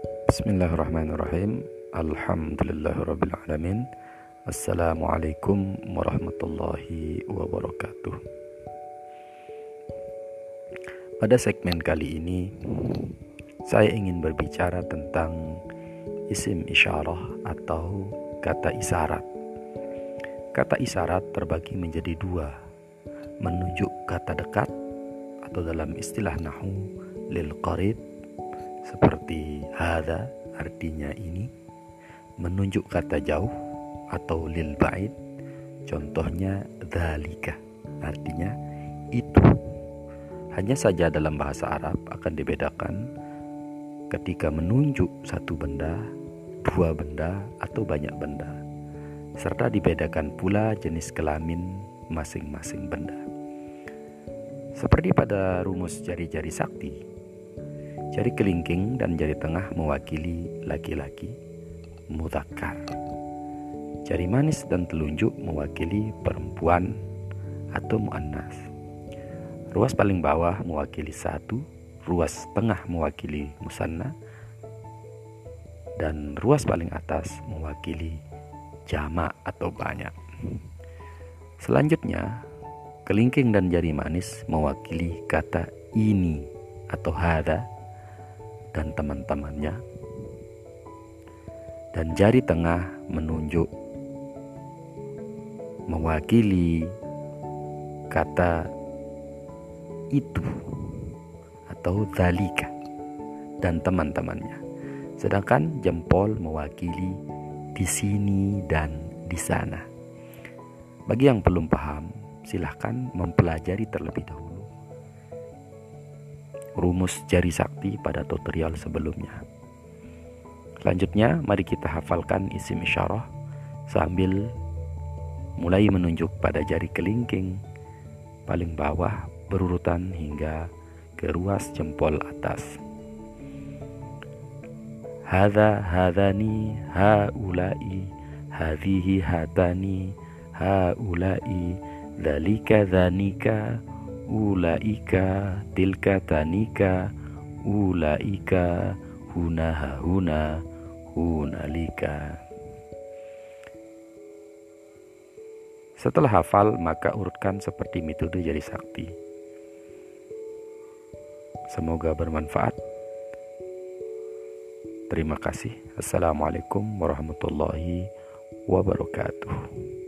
Bismillahirrahmanirrahim. Alhamdulillahirrabbilalamin Assalamualaikum warahmatullahi wabarakatuh. Pada segmen kali ini Saya ingin berbicara tentang Isim isyarah atau kata isyarat. Kata isyarat terbagi menjadi dua Menunjuk kata dekat Atau dalam istilah nahu Lil qarib seperti hada artinya ini menunjuk kata jauh atau lil ba'id contohnya dzalika artinya itu. Hanya saja dalam bahasa Arab akan dibedakan ketika menunjuk satu benda dua benda atau banyak benda serta dibedakan pula jenis kelamin masing-masing benda. Seperti pada rumus jari-jari sakti Jari kelingking dan jari tengah mewakili laki-laki mudakar. Jari manis dan telunjuk mewakili perempuan atau muannas. Ruas paling bawah mewakili satu, ruas tengah mewakili musanna, dan ruas paling atas mewakili jamak atau banyak. Selanjutnya, kelingking dan jari manis mewakili kata ini atau hada dan teman-temannya, dan jari tengah menunjuk mewakili kata itu atau zalika dan teman-temannya. Sedangkan jempol mewakili di sini dan di sana. Bagi yang belum paham, silahkan mempelajari terlebih dahulu rumus jari sakti pada tutorial sebelumnya. Selanjutnya, mari kita hafalkan isim isyarah sambil mulai menunjuk pada jari kelingking paling bawah berurutan hingga ke ruas jempol atas. Hadha hadani haulai hadhihi hatani haulai dzalika dzanika ulaika tilka tanika ulaika huna huna hunalika. Setelah hafal maka urutkan seperti metode jari sakti. Semoga bermanfaat. Terima kasih. Assalamualaikum warahmatullahi wabarakatuh